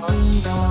心动